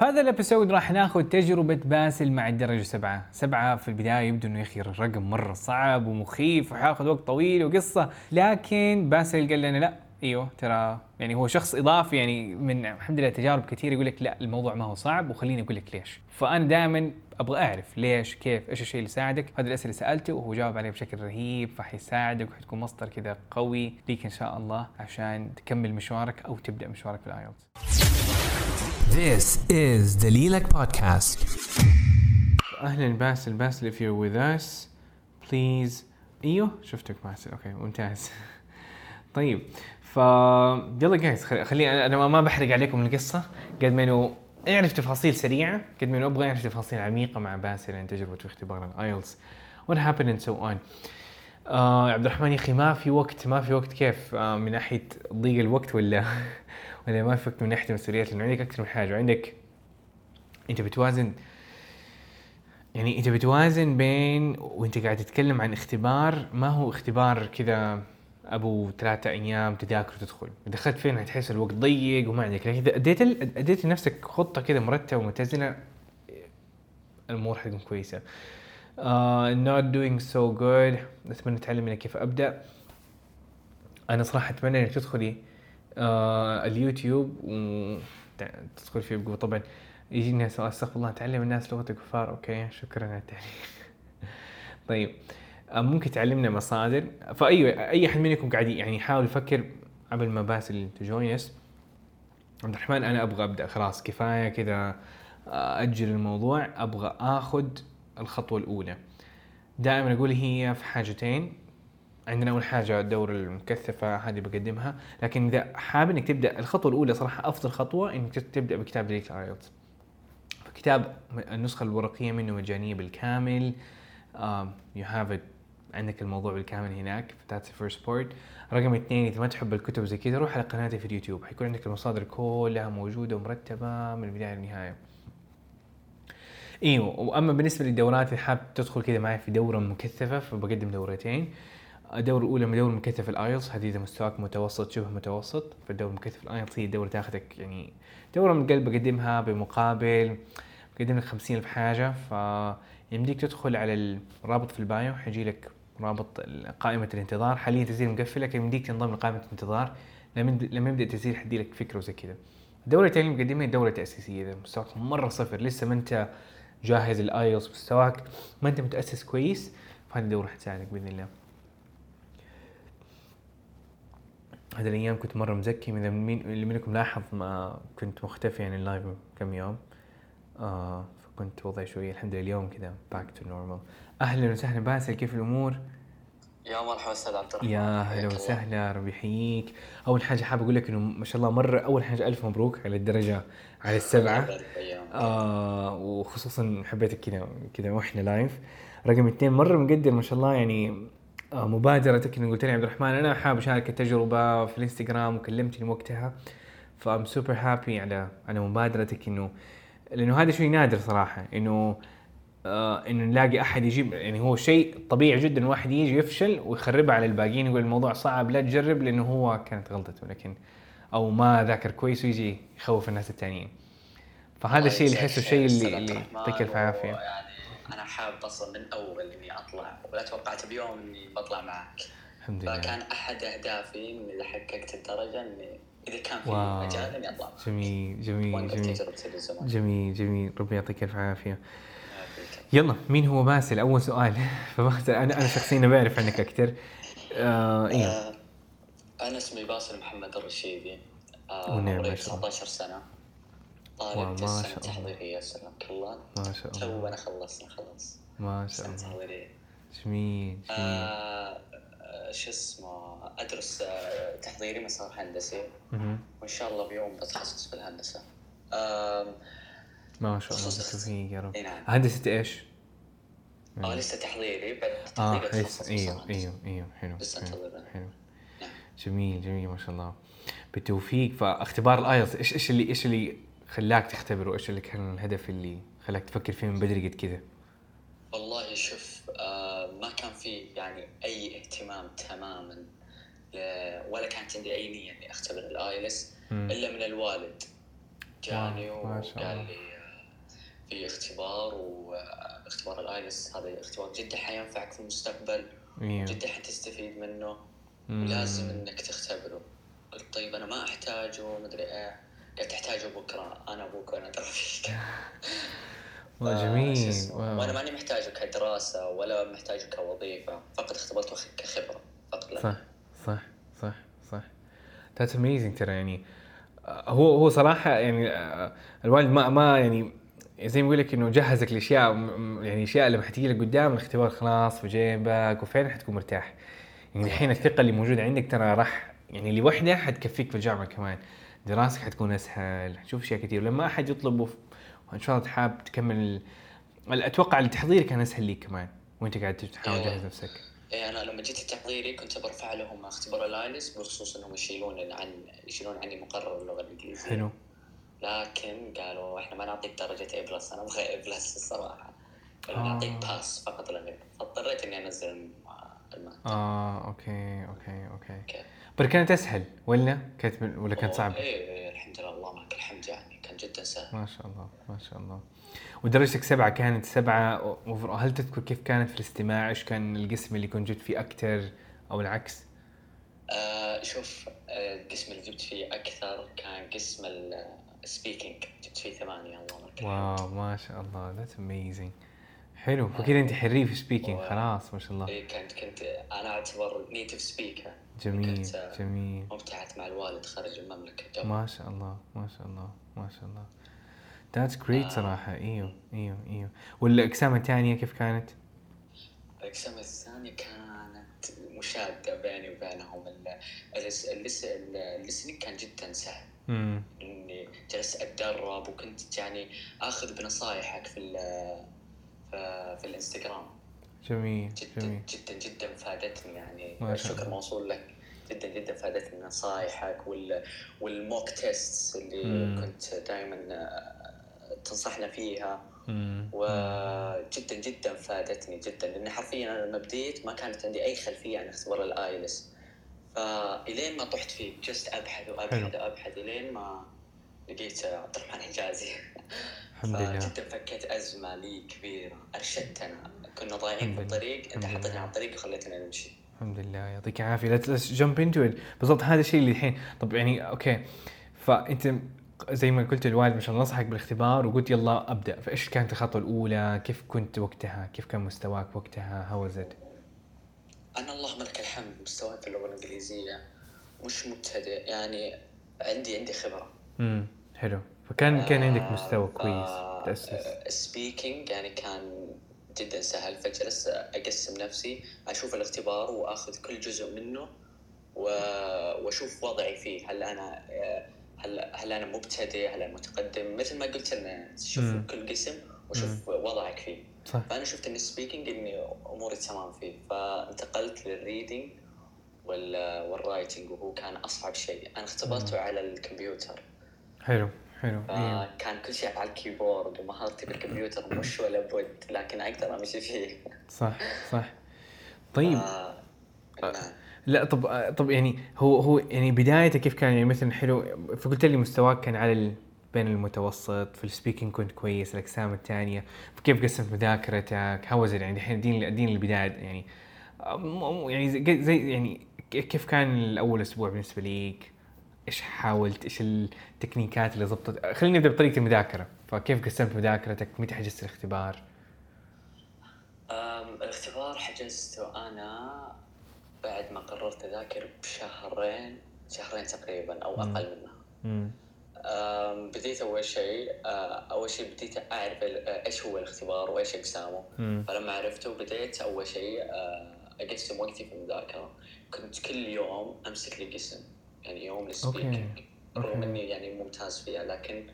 في هذا ال episode راح ناخذ تجربة باسل مع الدرجة سبعة، سبعة في البداية يبدو إنه يا أخي الرقم مرة صعب ومخيف وحياخذ وقت طويل وقصة، لكن باسل قال لنا لا إيوه ترى يعني هو شخص إضافي يعني من الحمد لله تجارب كثير يقول لك لا الموضوع ما هو صعب وخليني أقول لك ليش. فأنا دائما أبغى أعرف ليش كيف إيش الشيء اللي ساعدك؟ هذه الأسئلة سألته وهو جاوب عليها بشكل رهيب فحيساعدك وحتكون مصدر كذا قوي ليك إن شاء الله عشان تكمل مشوارك أو تبدأ مشوارك في ال IELTS. This is دليلك بودكاست أهلا باسل باسل if you're with us please. أيوه شفتك باسل. okay ممتاز. طيب ف يلا guys خليني أنا ما بحرق عليكم القصة. قد ما إنه أعرف تفاصيل سريعة قد ما إنه أبغى أعرف تفاصيل عميقة مع باسل عن تجربته اختبار ال IELTS what happened and so on. آه عبد الرحمن يا أخي ما في وقت ما في وقت كيف؟ آه من ناحية ضيق الوقت ولا؟ ولا ما وقت من ناحيه المسؤوليات لأنه عندك أكثر من حاجة. وعندك أنت بتوازن يعني أنت بتوازن بين وأنت قاعد تتكلم عن اختبار ما هو اختبار كذا أبو ثلاثة أيام تذاكر وتدخل. دخلت فين حتحس الوقت ضيق وما عندك. لكن إذا أديت ال- أديت لنفسك خطة كذا مرتبة ومتزنة الأمور حتكون كويسة. uh, not doing so good. أتمنى أتعلم منك كيف أبدأ. أنا صراحة أتمنى إنك تدخلي آه اليوتيوب وتدخل فيه بقوة. طبعا يجيني سؤال أستغفر الله تعلم الناس لغة الكفار. okay شكرا على التعليم. طيب آه، ممكن تعلمنا مصادر؟ فأيوة أي أحد منكم قاعد يعني يحاول يفكر قبل ما باسل joins us عبد الرحمن أنا أبغى أبدأ. خلاص كفاية كذا آه، أجل الموضوع. أبغى آخذ الخطوة الأولى. دائما أقول هي في حاجتين. عندنا أول حاجة الدورة المكثفة هذه بقدمها لكن إذا حابب إنك تبدأ الخطوة الأولى صراحة أفضل خطوة إنك تبدأ بكتاب delete IELTS فكتاب النسخة الورقية منه مجانيه بالكامل. you have عندك الموضوع بالكامل هناك that's first part رقم اثنين إذا ما تحب الكتب زي كذا روح على قناتي في اليوتيوب. حيكون عندك المصادر كلها موجودة ومرتبة من البداية للنهاية. إيوه وأما بالنسبة للدورات إذا حاب تدخل كذا معي في دورة مكثفة فبقدم دورتين. الدورة الأولى من دورة مكثف ال IELTS هذه إذا مستواك متوسط شبه متوسط. فالدورة مكثف الآيلتس هي دورة تاخذك يعني دورة من قلب بقدمها بمقابل بقدم لك خمسين ألف حاجة. فيمديك تدخل على الرابط في ال bio حيجي لك رابط قائمة الانتظار. حاليا تسجيل مقفل لكن يمديك تنضم لقائمة الانتظار. لما يبدأ التسجيل حدي لك فكرة وزي كذا. الدورة مقدمها هي دورة تأسيسية إذا مستواك مرة صفر لسه ما أنت جاهز ال IELTS مستواك ما أنت متأسس كويس فهذه الدورة حتساعدك بإذن الله. هذه الأيام كنت مرة مزكم مين اللي منكم لاحظ ما كنت مختفي عن ال live كم يوم. آه فكنت وضعي شوية الحمد لله اليوم كذا back to normal أهلا وسهلا. باسل كيف الأمور؟ يا مرحبا أستاذ عبد الرحمن. يا حياك هلا الله. وسهلا. ربي يحييك. أول حاجة حاب أقول لك إنه ما شاء الله مره أول حاجة ألف مبروك على الدرجة على السبعة. آه وخصوصا حبيتك كذا كذا وإحنا live رقم اثنين مرة مقدر ما شاء الله يعني مبادرتك انه قلت لي عبد الرحمن أنا حابب أشارك التجربة في الإنستغرام وكلمتني وقتها ف I'm super happy على على مبادرتك إنه لأنه هذا شيء نادر صراحة إنه آه إنه نلاقي أحد يجيب يعني هو شيء طبيعي جدا واحد يجي يفشل ويخربها على الباقيين يقول الموضوع صعب لا تجرب لأنه هو كانت غلطته لكن أو ما ذاكر كويس ويجي يخوف الناس الثانيين فهذا الشيء اللي احسه الشيء اللي يعطيك الف عافية. ويعني أنا حابب أصلا من أول إني أطلع ولا توقعت بيوم إني بطلع معك. الحمد لله. فكان أحد أهدافي إني إذا حققت الدرجة إني إذا كان في. مجال إني أطلع. جميل جميل جميل. جميل جميل. ربي يعطيك الف عافية. يلا مين هو باسل؟ أول سؤال. فباسل أنا أنا شخصيا بعرف عنك أكثر. آه أيوه آه، أنا اسمي باسل محمد الرشيدي. آه، عمري شاء الله. 19 سنة. طالب ما السنة شاء الله. التحضيريه سلمك الله ما شاء الله تونا خلصنا خلاص ما شاء الله تحضيريه جميل جميل آه، آه، شو اسمه أدرس آه، تحضيري مسار هندسي. وإن شاء الله بيوم بتخصص في الهندسة. آم، ما شاء الله. بالتوفيق يا رب نعم. هندسة إيش؟ آه لسه تحضيري بعد آه تحضيري لسه إيوه. إيوه إيوه حلو لسه حلو انتظر حلو نعم. جميل جميل ما شاء الله بالتوفيق فاختبار ال IELTS إيش إيش اللي إيش اللي خلاك تختبره؟ إيش اللي كان الهدف اللي خلاك تفكر فيه من بدري قد كذا؟ والله شوف آه، ما كان في يعني أي اهتمام تماما ولا كانت عندي أي نية إني أختبر ال IELTS. إلا من الوالد جاني وقال. لي آه، في اختبار واختبار الايلس هذا اختبار جدا حينفعك في المستقبل أيوه جدا حتستفيد منه. ولازم إنك تختبره قلت طيب أنا ما أحتاجه مدري إيه قال تحتاجه بكرة أنا أبوك وأنا ادري فيك آه، جميل. وأنا ماني محتاجه كدراسة ولا محتاجه كوظيفة. فقط اختبرته كخبرة فقط صح صح صح صح. That's amazing ترى يعني. آه، هو هو صراحة يعني آه، الوالد ما ما يعني زي ما يقول لك انه جهزك م- يعني أشياء لما حتيجي لك قدام الاختبار خلاص في جيبك وفعلا حتكون مرتاح. يعني الحين الثقة اللي موجودة عندك ترى راح يعني لوحدها حتكفيك في الجامعة كمان. دراستك حتكون أسهل حتشوف أشياء كثير لما أحد يطلب وإن شاء الله تحاب تكمل أتوقع التحضير كان أسهل ليك كمان وأنت قاعد تحاول أيوة. تجهز نفسك. إيه أنا لما جيت التحضيري كنت برفع لهم اختبار الايلس بخصوص إنهم يشيلون عن يشيلون عني مقرر اللغة الإنجليزية. حلو. لكن قالوا إحنا ما نعطيك درجة A plus أنا أبغى A plus الصراحة. آه. نعطيك pass فقط لا غير فاضطريت إني أنزل الم- الماده آه okay okay okay. okay. بس كانت أسهل ولا كانت من ولا كانت صعبة؟ إيه إيه، الحمد لله اللهم لك الحمد يعني كان جدا سهل ما شاء الله ما شاء الله ودرجتك سبعة كانت سبعة هل تذكر كيف كانت في الاستماع؟ إيش كان القسم اللي كنت جبت فيه أكثر أو العكس؟ آه شوف آه، القسم اللي جبت فيه أكثر كان قسم ال speaking جبت فيه ثمانية اللهم لك wow ما شاء الله that's amazing حلو فكذا أنت حريف speaking wow. خلاص ما شاء الله. إيه كنت كنت أنا أعتبر native speaker جميل آه، جميل. مبتعث مع الوالد خارج المملكة قبل ما شاء الله ما شاء الله ما شاء الله. that's great آه. صراحة. إيوه إيوه إيوه. والأقسام الثانية كيف كانت؟ الأقسام الثانية كانت مشادة بيني وبينهم. ال- اللس- اللس- ال listening كان جدا سهل. امم إني جلست أتدرب وكنت يعني آخذ بنصايحك في ال- في, الانستغرام جميل جدا جميل. جدا جدا فادتني يعني. ما شاء الشكر. موصول لك. جدا جدا فادتني نصايحك وال وال mock test اللي مم. كنت دائما تنصحنا فيها. وجدا جدا فادتني جدا. لأن حرفيا أنا لما بديت ما كانت عندي أي خلفية عن اختبار الآيلتس. فإلين ما طحت فيه جلست أبحث وأبحث وأبحث إلين ما لقيت عبد الرحمن حجازي الحمد لله. فجدا فكيت أزمة لي كبيرة أرشدتنا. كنا ضايعين في. الطريق انت حطيتنا. على الطريق وخليتنا نمشي. الحمد لله. يعطيك العافية. لا جمب انتو بالضبط هذا الشيء اللي الحين طب يعني أوكي. فأنت زي ما قلت الوالد ما شاء الله نصحك بالاختبار وقلت يلا أبدأ. فإيش كانت الخطوة الأولى؟ كيف كنت وقتها؟ كيف كان مستواك وقتها؟ how it أنا اللهم لك الحمد. مستواي في اللغة الإنجليزية مش مبتدئ. يعني عندي عندي خبرة. امم حلو. فكان كان عندك آه، مستوى ف- كويس تاسس ال speaking يعني كان جدا سهل. فجلست أقسم نفسي أشوف الاختبار وأخذ كل جزء منه. وأشوف وضعي فيه. هل أنا هل هل أنا مبتدئ؟ هل أنا متقدم؟ مثل ما قلت لنا تشوف مم. كل قسم وشوف وضعك فيه. صح. فأنا شفت إن ال speaking إني أموري تمام فيه. فانتقلت لل reading وال... وال writing وهو كان أصعب شيء. أنا اختبرته على الكمبيوتر. حلو حلو. أيوه فكان كل شيء على ال keyboard ومهارتي بالكمبيوتر مش ولا بد لكن أقدر أمشي فيه. صح صح. طيب. آه نعم. لا طب طب يعني هو هو يعني بدايته كيف كان؟ يعني مثلا حلو فقلت لي مستواك كان على ال... بين المتوسط في ال speaking كنت كويس الاقسام الثانية فكيف قسمت مذاكرتك؟ how's يعني الحين then then البداية يعني. أم- يعني زي, زي يعني كيف كان الأول أسبوع بالنسبة ليك؟ إيش حاولت؟ إيش التكنيكات اللي ضبطت؟ خلينا نبدا بطريقة المذاكرة، فكيف قسمت مذاكرتك؟ متى حجزت الاختبار؟ الاختبار حجزته أنا بعد ما قررت أذاكر بشهرين شهرين تقريبا أو. أقل منها امم بديت أول شيء أول شيء بديت أعرف إيش هو الاختبار وإيش أقسامه فلما عرفته بديت أول شيء أقسم وقتي في المذاكرة كنت كل يوم أمسك لي قسم يعني يوم لل speaking رغم. إني يعني ممتاز فيها لكن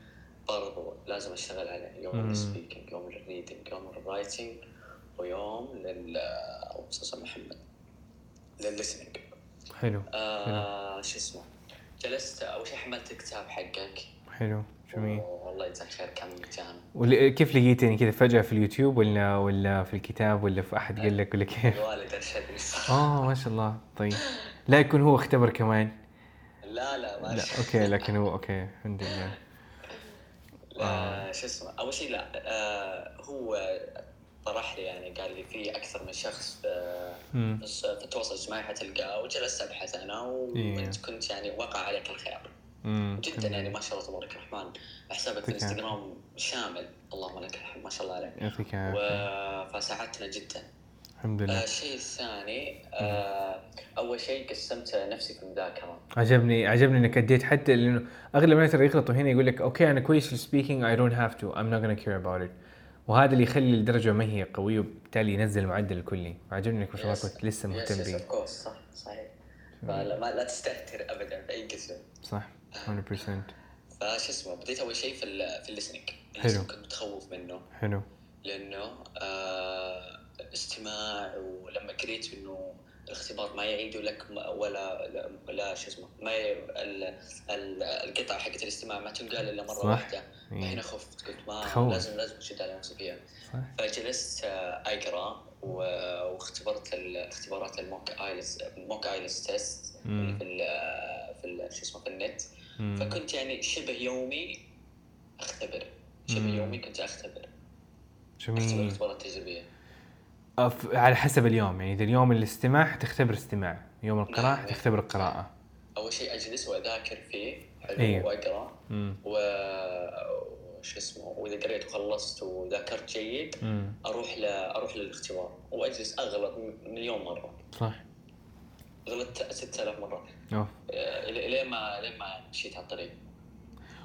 برضو لازم أشتغل عليه يوم مم. لل speaking يوم لل reading يوم لل writing ويوم لل على محمد لل listening حلو آه شو اسمه؟ جلست اول شيء حملت الكتاب حقك. حلو جميل. والله يجزاك خير كم مجان كيف لقيتني كذا؟ فجأة في اليوتيوب ولا ولا في الكتاب ولا في أحد قال لك ولا كيف؟ الوالد أرشدني. آه ما شاء الله. طيب. لا يكون هو اختبر كمان. لا لا ما لا شاء أوكي لكن هو أوكي الحمد لله. لا شو اسمه أول شيء لا آه هو طرح لي يعني قال لي في أكثر من شخص في التواصل الاجتماعي حتلقاه وجلست ابحث أنا وانت كنت يعني وقع عليك الخير مم. جدا يعني ما شاء الله تبارك الرحمن حسابك في. الإنستغرام شامل. اللهم لك الحمد ما شاء الله عليك. يعطيك و... العافية فساعدتنا جدا. الحمد آه، لله الشيء الثاني آه أول شيء قسمت نفسي في المذاكره عجبني عجبني إنك أديت حتى لأنه أغلب الناس اللي يغلطوا هنا يقول لك أوكي أنا كويس في ال speaking I don't have to I'm not gonna care about it وهذا اللي يخلي الدرجة ما هي قوية وبالتالي ينزل المعدل الكلي. عجبني إنك ما شاء الله كنت لسه مهتم به صح صحيح. فلا ما لا تستهتر ابدا بأي قسم. صح 100% فش اسمه بديت أول شيء في ال في ال listening حلو. كنت متخوف منه. حلو. لأنه آه استماع ولما قريت إنه الاختبار ما يعيدوا لك ولا لا, شو اسمه ما ي... ال... ال... القطعة حقت الاستماع ما تنقال إلا مرة صح. واحدة إيه. هنا خفت قلت ما تخوف. لازم لازم أشد على نفسي فيها فجلست آه، أقرأ و- واختبرت الاختبارات ال mock IELTS mock IELTS test. في ال في ال شو اسمه في النت مم. فكنت يعني شبه يومي أختبر شبه مم. يومي كنت أختبر أختبر جميل اختبارات تجريبيه أف- على حسب اليوم. يعني إذا اليوم الاستماع حتختبر استماع. يوم القراءة نعم. حتختبر القراءة. أول شيء أجلس وأذاكر فيه. حلو. إيه. وأقرأ. و شو اسمه وإذا قريت وخلصت وذاكرت جيد مم. أروح ل... أروح للاختبار. وأجلس أغلط مليون مرة. صح. غلطت 6000 مرة. أوف. آه، إلين ما الين ما مشيت على الطريق.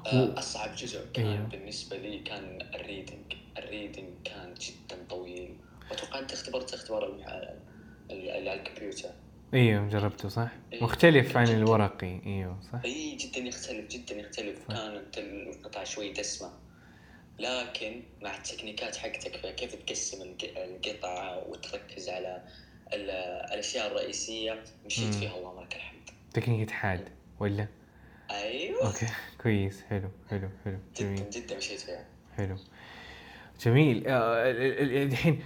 و- آه، أصعب جزء كان أيوه. بالنسبة لي كان ال reading. ال reading كان جدا طويل. واتوقع أنت اختبرت اختبار على الكمبيوتر. أيوه جربته صح؟ إيه. مختلف عن جداً. الورقي. أيوه صح؟ اي جدا يختلف جدا يختلف. كانت القطع شوي دسمة. لكن مع التكنيكات حقتك كيف تقسم الق- القطعه وتركز على ال- الأشياء الرئيسية؟ مشيت. فيها اللهم لك الحمد. تكنيك حاد ولا؟ أيوه. أوكي كويس حلو حلو حلو جميل. جدا جدا مشيت فيها. حلو. جميل. آه، ال- الحين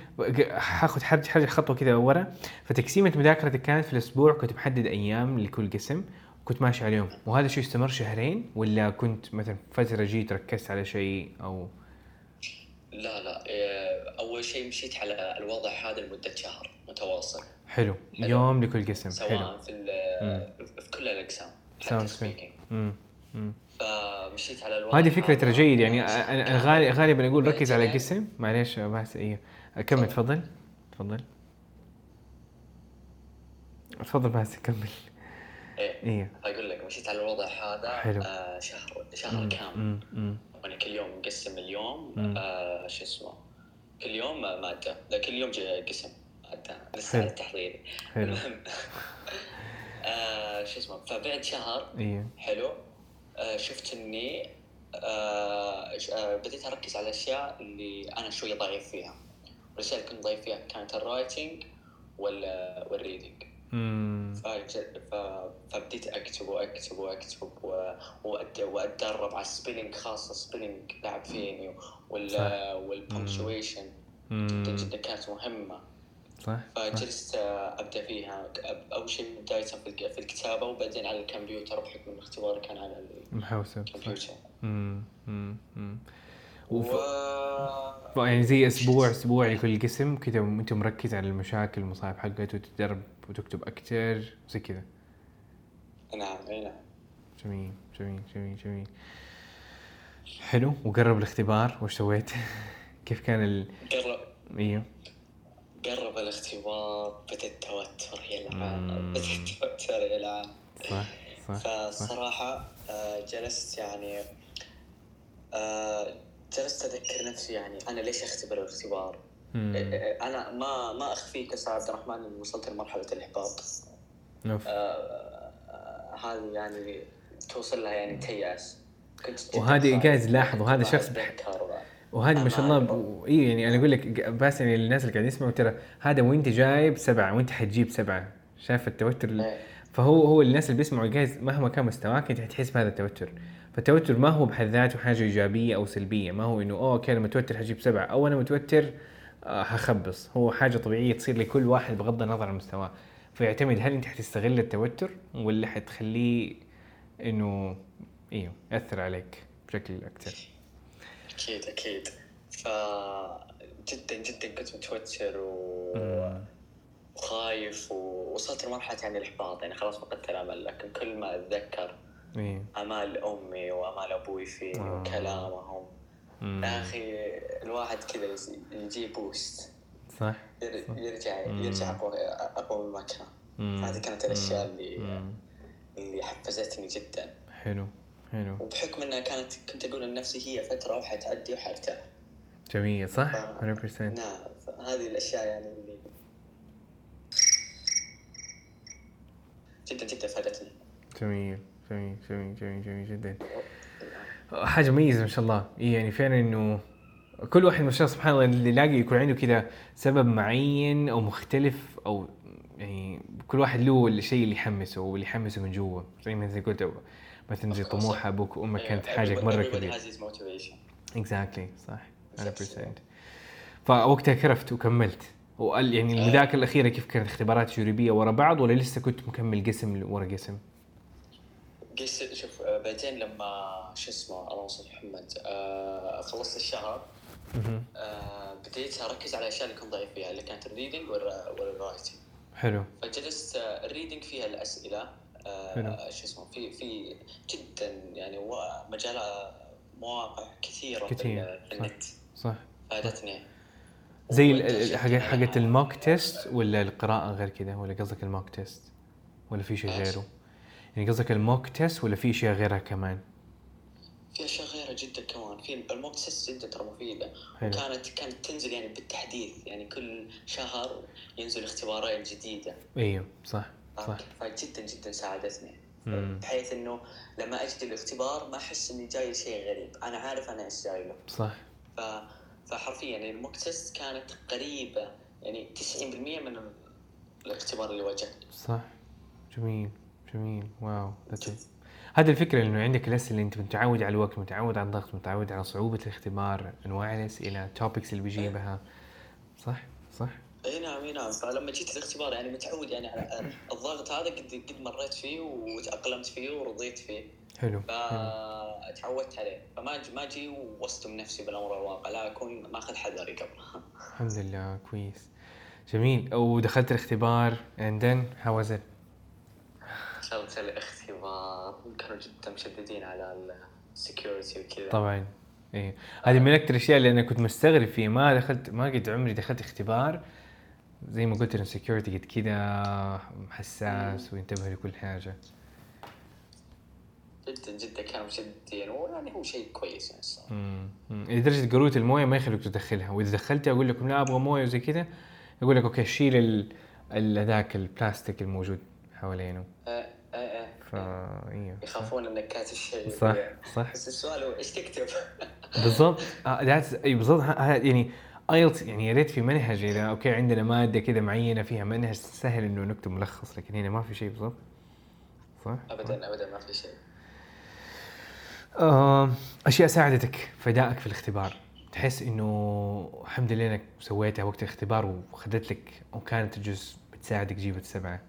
حاخذ حرج حرجع خطوة كذا ورا. فتقسيمة مذاكرتك كانت في الأسبوع كنت محدد أيام لكل قسم كنت ماشي عليهم. وهذا شيء استمر شهرين؟ ولا كنت مثلا فترة جيت ركزت على شيء أو؟ لا لا. إيه، أول شيء مشيت على الوضع هذا لمدة شهر متواصل. حلو. حلو. يوم لكل قسم. حلو. سواء في ال- في كل الأقسام. حتى Sounds فمشيت على الوضع هذه فكرة هذا ترى جيد يعني أنا. غالي غالبا أقول ركز على قسم معليش بس إيه. كمل تفضل. تفضل. تفضل. بس كمل. إيه. إيه. أقول لك مشيت على الوضع هذا حلو. آه شهر شهر مم، كامل. مم، مم. وأنا كل يوم مقسم اليوم. آه شو اسمه كل يوم ماده لا كل يوم قسم ماده لسه حلو. على التحضيري حلو. المهم. آه شو اسمه فبعد شهر إيه. حلو. شفت إني آه آه بديت أركز على الاشياء اللي أنا شوي ضعيف فيها. والاشياء اللي كنت ضعيف فيها كانت ال writing وال وال reading فبديت أكتب وأكتب وأكتب وأتدرب على ال spelling خاصة ال spelling لعب فيني. والبنكشويشن جدا. جدا كانت مهمة. صح؟ فجلست آه، أبدأ فيها. أول شيء بدايه في الك- في الكتابة وبعدين على الكمبيوتر بحكم الاختبار كان على محوسب صح. الكمبيوتر. مم. مم. مم. و... وف... ف- يعني زي أسبوع أسبوع لكل قسم كذا وأنت مركز على المشاكل المصايب حقته وتتدرب وتكتب أكثر زي كذا. نعم إي نعم. جميل جميل جميل جميل. حلو. وقرب الاختبار. وش سويت؟ كيف كان ال قرب. إيوه. الاختبار بدا التوتر يلعب. بدا التوتر يلعب صح صح فالصراحة آه، جلست يعني آه، جلست أذكر نفسي يعني أنا ليش أختبر الاختبار؟ آه، أنا ما ما أخفيك أستاذ عبد الرحمن إني وصلت لمرحلة الإحباط. هذه يعني توصل لها يعني تيأس. كنت وهذه. جايز لاحظ وهذا كنت شخص أتذكر وهذه ما شاء الله. اي يعني أنا أقول لك بس يعني الناس اللي قاعدين يسمعوا ترى هذا وأنت جايب سبعة وأنت حتجيب سبعة. شايف التوتر ال- إيه. فهو هو الناس اللي بيسمعوا جايز مهما كان مستواك أنت حتحس بهذا التوتر. فالتوتر ما هو بحد ذاته حاجة إيجابية أو سلبية. ما هو إنه اوه okay أنا متوتر حجيب سبعة. أو أنا متوتر آه حخبص هو حاجة طبيعية تصير لكل واحد بغض النظر عن مستواه. فيعتمد هل أنت حتستغل التوتر ولا حتخليه إنه أيوه ياثر عليك بشكل أكثر؟ أكيد أكيد. ف جدا جدا كنت متوتر و... وخايف ووصلت لمرحلة يعني الإحباط يعني خلاص فقدت الامل لكن كل ما أتذكر إيه. أمال أمي وأمال أبوي فيني آه. وكلامهم. يا أخي الواحد كذا يجي بوست صح. ير- يرجع. يرجع اقوى اقوى من ما كان. هذه كانت الأشياء اللي مم. اللي حفزتني جدا. حلو. حلو. وبحكم إنها كانت كنت أقول لنفسي هي فترة وحتعدي وحرتاح جميل صح؟ ف- 100% نعم هذه الأشياء يعني اللي جدا جدا فادتني. جميل جميل جميل جميل جميل جدا. حاجة مميزة ما شاء الله. يعني فعلا إنه كل واحد ما شاء الله سبحان الله اللي يلاقي يكون عنده كذا سبب معين أو مختلف أو يعني كل واحد له الشيء اللي يحمسه واللي يحمسه من جوا زي ما أنت قلت مثلا زي. طموح أبوك وأمك كانت حاجة مرة كبيرة. اكزاكتلي صح 100% Exactly. فوقتها كرفت وكملت وقال يعني. المذاكرة الأخيرة كيف كانت اختبارات تجريبيه ورا بعض ولا لسه كنت مكمل قسم ورا قسم؟ قيس شوف آه، بعدين لما شو اسمه الله يوصل محمد آه خلصت الشهر. آه بديت أركز على الاشياء اللي كنت ضعيف فيها اللي كانت ال reading وال writing حلو فجلست ال reading فيها الأسئلة شو اسمه في في جدا يعني مجالها مواقع كثيرة كثير، في. النت. صح. فادتني. زي حق حقت ال mock test ولا القراءة غير كذا؟ ولا قصدك ال mock test؟ ولا في شيء؟ غيره؟ يعني قصدك ال mock test ولا في اشياء غيرها كمان؟ في أشياء غيره جدا كمان. في ال mock test جدا ترى مفيدة. وكانت كانت تنزل يعني بالتحديث. يعني كل شهر ينزل اختبارين جديدة. إيوه صح. صح. فجدا جدا ساعدتني. بحيث إنه لما أجي الاختبار ما أحس إني جاي شيء غريب. أنا عارف أنا إيش جاي له. صح. ف... فحرفيا يعني ال mock test كانت قريبة. يعني 90% من ال- الاختبار اللي واجهته صح. جميل. جميل. واو. هذا الفكرة إنه عندك الاسئلة اللي أنت متعود على الوقت متعود على الضغط متعود على صعوبة الاختبار انواع الاسئلة توبكس اللي بيجيبها. صح. صح. نعم فلما جيت الاختبار يعني متعود يعني على الضغط هذا قد قد مريت فيه وتأقلمت فيه ورضيت فيه. حلو فتعودت عليه. فما ما أجي واصدم نفسي بالأمر الواقع لا أكون ماخذ حذري قبلها الحمد لله كويس. جميل. ودخلت الاختبار and then how was it؟ دخلت الاختبار كانوا جدا مشددين على ال security وكذا. طبعا إيه. هذه من أكثر الأشياء اللي أنا كنت مستغرب فيه ما دخلت ما قد عمري دخلت اختبار زي ما قلت ال security قد كذا حساس وينتبه لكل حاجة. جدا جدا كانوا مشددين ويعني هو شيء كويس يعني الصراحة. لدرجه قاروره الموية ما يخلوك تدخلها. وإذا دخلتها أقول لكم لا أبغى موية وزي كذا يقول لك okay شيل ال- ال- ذاك البلاستيك الموجود حوالينه آه آه آه. فا أيوه يخافون إنك كاتب شيء. صح صح. بس السؤال هو إيش تكتب؟ بالضبط. آه، بالضبط. يعني IELTS يعني يا ريت في منهج اذا okay عندنا مادة كذا معينة فيها منهج سهل إنه نكتب ملخص لكن هنا ما في شيء بالضبط. صح؟ ابدا ابدا ما في شيء. آه، أشياء ساعدتك في ادائك في الاختبار. تحس إنه الحمد لله إنك سويتها وقت الاختبار وخذت لك وكانت جزء بتساعدك جيبة سبعة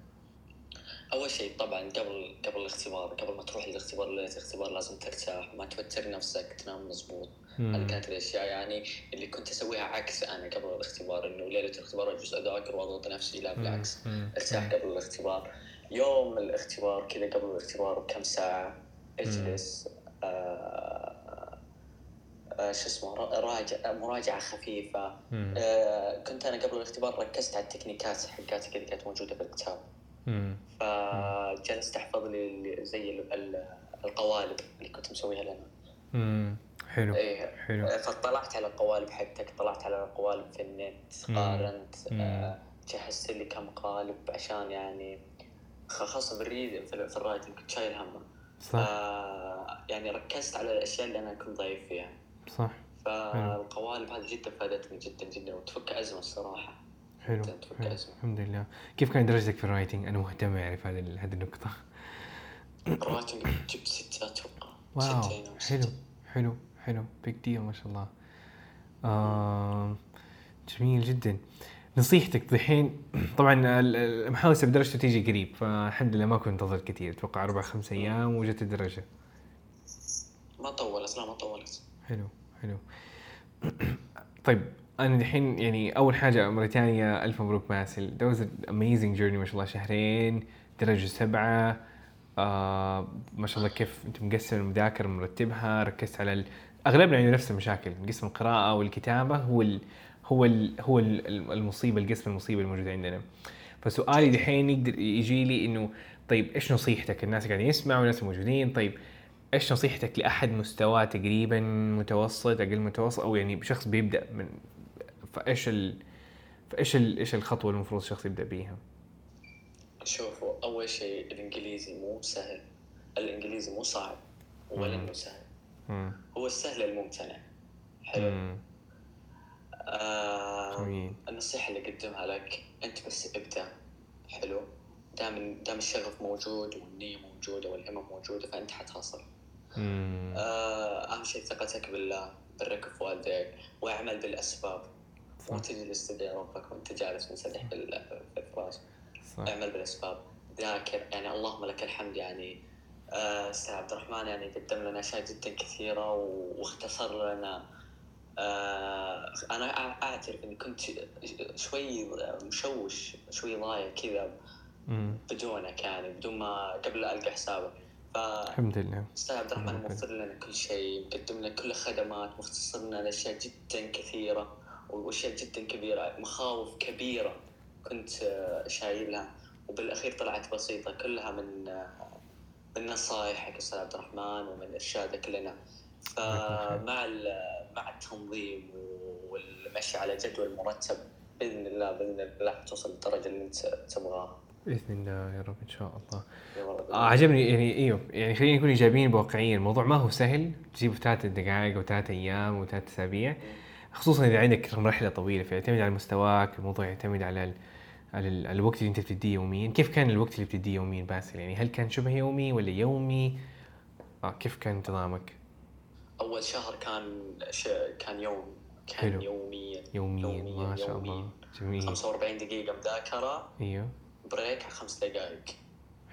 أول شيء طبعا قبل قبل الاختبار قبل ما تروح للاختبار ليلة الاختبار لازم ترتاح ما توتر نفسك تنام مضبوط. هذه كانت الأشياء يعني اللي كنت أسويها عكس أنا قبل الاختبار إنه ليلة الاختبار اجلس اذاكر وأضغط نفسي لا بالعكس. أرتاح قبل الاختبار يوم الاختبار كذا قبل الاختبار بكم ساعة أجلس آه آه شو اسمه را- راجع مراجعة خفيفة. آه كنت أنا قبل الاختبار ركزت على التكنيكات حقاتي كذا كانت موجودة في فجلست احفظ لي زي ال- ال- القوالب اللي كنت مسويها لنا. مم. حلو. إيه. حلو. فاطلعت على القوالب حقتك طلعت على القوالب في النت. قارنت. آه، جهزت لي كم قالب عشان يعني خ- خاصة بال read في, في ال writing كنت شايل همه. صح. آه يعني ركزت على الأشياء اللي أنا كنت ضعيف فيها. صح. فالقوالب هذه جدا فادتني جدا جدا وتفك أزمة الصراحة. حلو. الحمد لله. كيف كانت درجتك في ال writing أنا مهتم أعرف هذه هذه النقطة. الرايتنج جبت ستة أتوقع. wow حلو. حلو حلو. big deal ما شاء الله. جميل جدا. نصيحتك دحين طبعا ال- المحاوسة بدرجته تيجي قريب فالحمد لله ما كنت انتظر كثير. أتوقع أربع خمس أيام وجت الدرجة. ما طولت لا ما طولت. حلو حلو. طيب أنا دحين يعني أول حاجة مره ثانية ألف مبروك باسل. Was an amazing journey ما شاء الله. شهرين درجة سبعة. آه ما شاء الله كيف أنت مقسم المذاكرة مرتبها. ركزت على. أغلبنا عنده نفس المشاكل. قسم القراءة والكتابة. هو ال... هو ال... هو ال- المصيبه القسم المصيبه الموجوده عندنا. فسؤالي دحين يقدر يجي لي إنه طيب إيش نصيحتك؟ الناس قاعدين يسمعوا والناس موجودين. طيب إيش نصيحتك لأحد مستواه تقريبا متوسط أقل متوسط؟ أو يعني شخص بيبدأ من فإيش ال فإيش ال... إيش الخطوة اللي المفروض الشخص يبدأ بيها؟ شوفوا أول شيء الإنجليزي مو سهل الإنجليزي مو صعب ولا. إنه سهل مم. هو السهل الممتنع حلو مم. آه جميل النصيحة اللي أقدمها لك أنت بس ابدأ حلو دام دام الشغف موجود والنية موجودة والهمة موجودة فأنت حتصل مم. آه أهم شيء ثقتك بالله في والديك وأعمل بالأسباب تجلس تدعي ربك وأنت جالس منسدح بال- في الفراش أعمل بالأسباب. ذاكر يعني اللهم لك الحمد يعني آه، أستاذ عبد الرحمن يعني قدم لنا أشياء جدا كثيرة واختصر لنا. آه، أنا أعترف إني كنت شوي مشوش شوي ضايع كذا. بدونك يعني بدون ما قبل لا ألقى حسابك. فاستاذ الحمد لله. عبد الرحمن موفر لنا كل شيء مقدم لنا كل الخدمات مختصر لنا اشياء جدا كثيرة. وأشياء جدا كبيرة مخاوف كبيرة كنت آه، شايلها. وبالأخير طلعت بسيطة كلها من آه، من نصائحك أستاذ عبد الرحمن ومن إرشادك لنا. فمع مع التنظيم والمشي على جدول مرتب بإذن الله بإذن الله توصل للدرجة اللي أنت تبغاها. بإذن الله يا رب إن شاء الله. آه عجبني يعني إيوه يعني خلينا نكون إيجابيين بواقعيين الموضوع ما هو سهل تجيبه ثلاث دقائق أو ثلاث أيام أو ثلاث اسابيع خصوصا إذا عندك رحله طويلة فيعتمد على مستواك الموضوع يعتمد على ال... على ال- الوقت اللي أنت بتديه يوميا. كيف كان الوقت اللي بتديه يوميا باسل؟ يعني هل كان شبه يومي ولا يومي؟ آه كيف كان نظامك؟ أول شهر كان ش... كان يوم كان حلو. يوميا يوميا ما شاء يومياً. الله. جميل. 45 دقيقة مذاكرة أيوه. بريك خمس دقائق.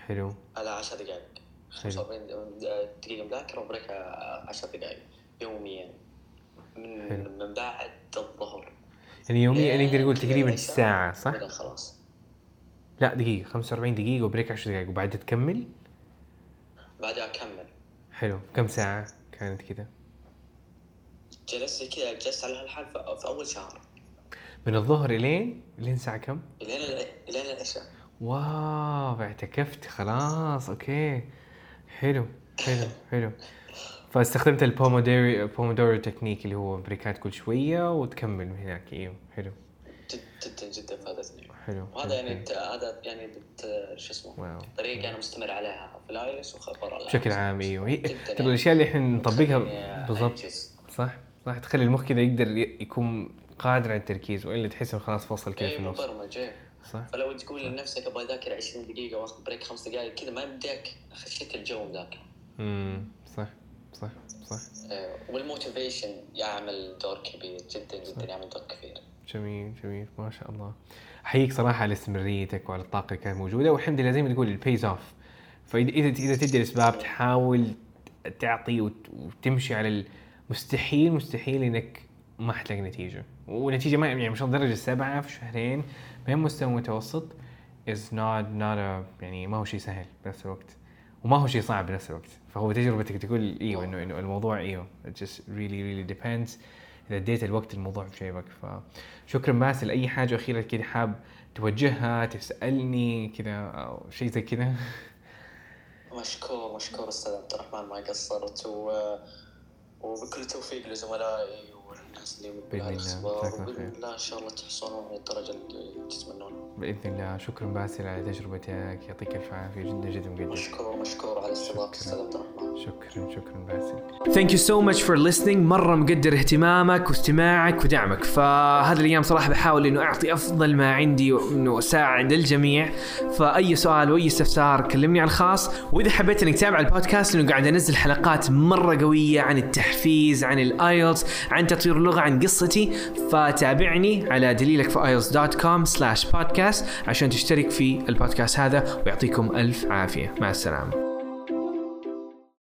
حلو. على 10 دقائق. 45 دقيقة مذاكرة وبريك على 10 دقائق. يوميا. من حلو. من بعد الظهر. يعني يوميا نقدر نقول كذا تقريبا ساعة صح؟ خلاص. لا دقيقة 45 دقيقة وبريك 10 دقائق وبعدها تكمل؟ بعدها أكمل. حلو. كم ساعة كانت كذا؟ جلست كذا جلست على هالحال في أول شهر. من الظهر إلين؟ إلين الساعة كم؟ لين الع- لين العشاء. wow اعتكفت خلاص okay. حلو حلو حلو. فاستخدمت ال Pomodoro Pomodoro technique اللي هو بريكات كل شوية وتكمل من هناك. أيوه حلو. جد جدا جدا فادتني. حلو. وهذا يعني هذا يعني بت- شو اسمه؟ wow. طريقة أنا مستمر عليها. في ال IELTS وخبر بشكل عام أيوه هي ترى يعني. الأشياء اللي إحنا نطبقها بالضبط. صح؟ صح. تخلي المخ كذا يقدر يكون قادر على التركيز وإلا تحس إنه خلاص فصل كذا في اي النص. مبرمج إيه. صح. فلو تقول لنفسك أبغى أذاكر 20 دقيقة وأخذ break خمس دقائق كذا ما يمديك خشيت الجو ذاك. امم صح. صح صح. إيه. وال motivation يعمل دور كبير جدا جدا يعمل دور كبير. جميل جميل. ما شاء الله. أحييك صراحة على استمراريتك وعلى الطاقه اللي كانت موجوده والحمد لله زي ما تقول ال pays off فإذا إذا إذا تدي الاسباب تحاول تعطي وت- وتمشي على المستحيل مستحيل إنك ما حتلاقي نتيجة. ونتيجة ما يعني مش درجه سبعة في شهرين بين مستوى متوسط is not not a يعني ما هو شيء سهل بنفس الوقت. وما هو شيء صعب بنفس الوقت. فهو تجربتك تقول إيوه انه إنه الموضوع إيوه. It just really really depends. إذا أديت الوقت الموضوع بجيبك فشكرا باسل. أي حاجة أخيرة كذا حاب توجهها تسألني كذا أو شيء زي كذا مشكور مشكور أستاذ عبد الرحمن. ما قصرت و... وبكل توفيق لزملائي والناس اللي بإذن الله. وباذن. الله إن شاء الله تحصلون على الدرجة اللي تتمنونها بإذن الله. شكرا باسل على تجربتك. يعطيك ألف عافية. جدا جدا مقدر مشكور مشكور على استضافه أستاذ عبد الرحمن شكرا شكرا باسل. Thank you so much for listening. مرة مقدر اهتمامك واستماعك ودعمك. فهذه الأيام صراحة بحاول إنه أعطي أفضل ما عندي وإنه أساعد الجميع فأي سؤال وأي استفسار كلمني على الخاص. وإذا حبيت إنك تتابع البودكاست لأنه قاعد أنزل حلقات مرة قوية عن التحفيز عن ال IELTS عن تطوير اللغة عن قصتي فتابعني على دليلك في ايلتس.com slash podcast عشان تشترك في البودكاست هذا ويعطيكم ألف عافية. مع السلامة.